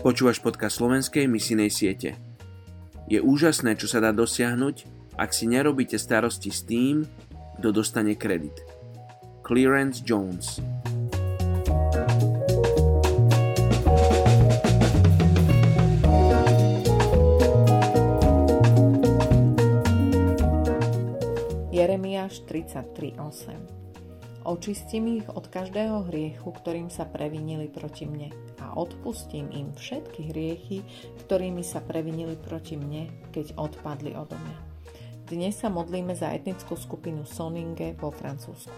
Počúvaš podcast slovenskej misijnej siete. Je úžasné, čo sa dá dosiahnuť, ak si nerobíte starosti s tým, kto dostane kredit. Clearance Jones Jeremiáš 33.8 Očistím ich od každého hriechu, ktorým sa previnili proti mne a odpustím im všetky hriechy, ktorými sa previnili proti mne, keď odpadli odo mňa. Dnes sa modlíme za etnickú skupinu Soninge vo Francúzsku.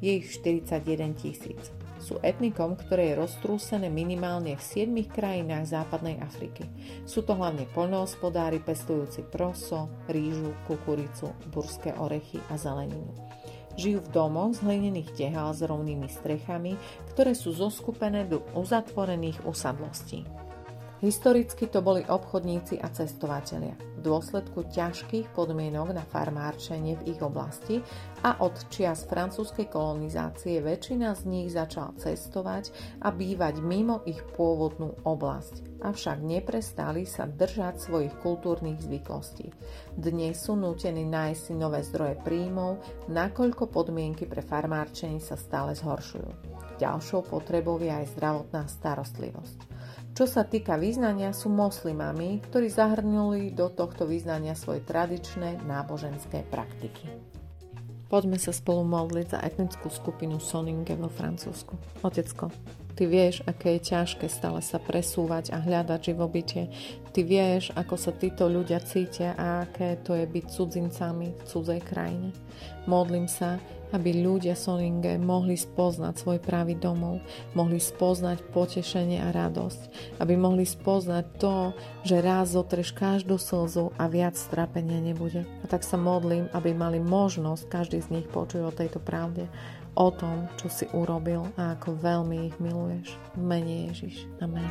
Je ich 41 tisíc. Sú etnikom, ktoré je roztrúsené minimálne v 7 krajinách západnej Afriky. Sú to hlavne poľnohospodári pestujúci proso, rýžu, kukuricu, burské orechy a zeleninu. Žijú v domoch z hlinených tehál s rovnými strechami, ktoré sú zoskupené do uzatvorených usadlostí. Historicky to boli obchodníci a cestovatelia v dôsledku ťažkých podmienok na farmárčenie v ich oblasti a od čias francúzskej kolonizácie väčšina z nich začala cestovať a bývať mimo ich pôvodnú oblasť, avšak neprestali sa držať svojich kultúrnych zvyklostí. Dnes sú nútení nájsť si nové zdroje príjmov, nakoľko podmienky pre farmárčenie sa stále zhoršujú. Ďalšou potrebou je aj zdravotná starostlivosť. Čo sa týka význania, sú moslimami, ktorí zahrnuli do tohto význania svoje tradičné náboženské praktiky. Poďme sa spolu modliť za etnickú skupinu Soninge vo Francúzsku. Otecko, ty vieš, aké je ťažké stále sa presúvať a hľadať živobytie. Ty vieš, ako sa títo ľudia cítia a aké to je byť cudzincami v cudzej krajine. Modlím sa, aby ľudia Soninge mohli spoznať svoj pravý domov, mohli spoznať potešenie a radosť, aby mohli spoznať to, že raz zotreš každú slzu a viac strapenia nebude. A tak sa modlím, aby mali možnosť každý z nich počuť o tejto pravde, o tom, čo si urobil a ako veľmi ich miluješ. V mene Ježiš. Amen.